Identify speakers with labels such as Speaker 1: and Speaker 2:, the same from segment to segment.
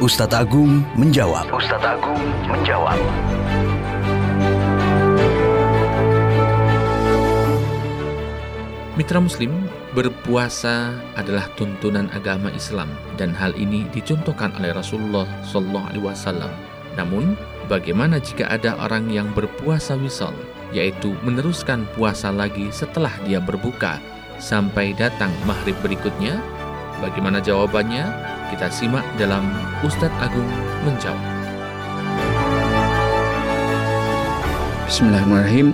Speaker 1: Ustadz Agung menjawab. Ustadz Agung menjawab.
Speaker 2: Mitra Muslim, berpuasa adalah tuntunan agama Islam dan hal ini dicontohkan oleh Rasulullah Shallallahu Alaihi Wasallam. Namun, bagaimana jika ada orang yang berpuasa wisal, yaitu meneruskan puasa lagi setelah dia berbuka sampai datang maghrib berikutnya? Bagaimana jawabannya? Kita simak dalam Ustadz Agung menjawab.
Speaker 3: Bismillahirrahmanirrahim.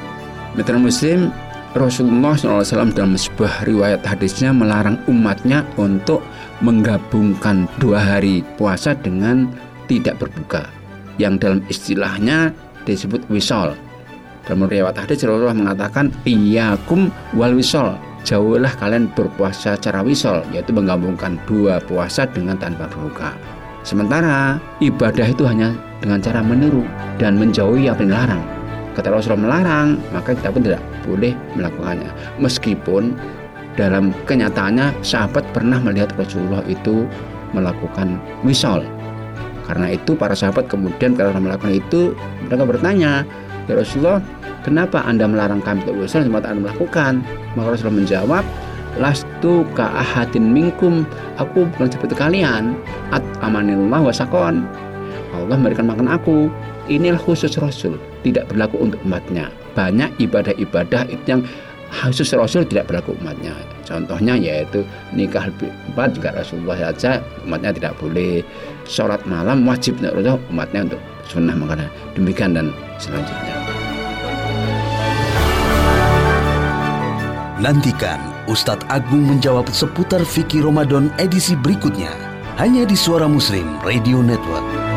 Speaker 3: Mitra Muslim, Rasulullah SAW dalam sebuah riwayat hadisnya melarang umatnya untuk menggabungkan dua hari puasa dengan tidak berbuka yang dalam istilahnya disebut wisol dalam riwayat hadis Rasulullah mengatakan iyakum wal wisol jauhlah kalian berpuasa secara wisol yaitu menggabungkan dua puasa dengan tanpa berbuka. Sementara ibadah itu hanya dengan cara meniru dan menjauhi apa yang dilarang. Kata Rasulullah melarang maka kita pun tidak boleh melakukannya. Meskipun dalam kenyataannya sahabat pernah melihat Rasulullah itu melakukan wisol. Karena itu para sahabat kemudian karena melakukan itu mereka bertanya ya Rasulullah kenapa anda melarang kami untuk wisol semata anda melakukan. Maka Rasulullah menjawab lastu ka ahadin minkum. Aku bukan seperti kalian. At amanillah wasakon Allah memberikan makan aku. Inilah khusus Rasul. Tidak berlaku untuk umatnya. Banyak ibadah-ibadah itu yang khusus Rasul tidak berlaku umatnya. Contohnya yaitu nikah lebih empat juga Rasulullah saja umatnya tidak boleh. Sholat malam wajib Rasulullah umatnya untuk sunnah makanya demikian dan selanjutnya
Speaker 1: Nantikan Ustadz Agung menjawab seputar fikih Ramadan edisi berikutnya hanya di Suara Muslim Radio Network.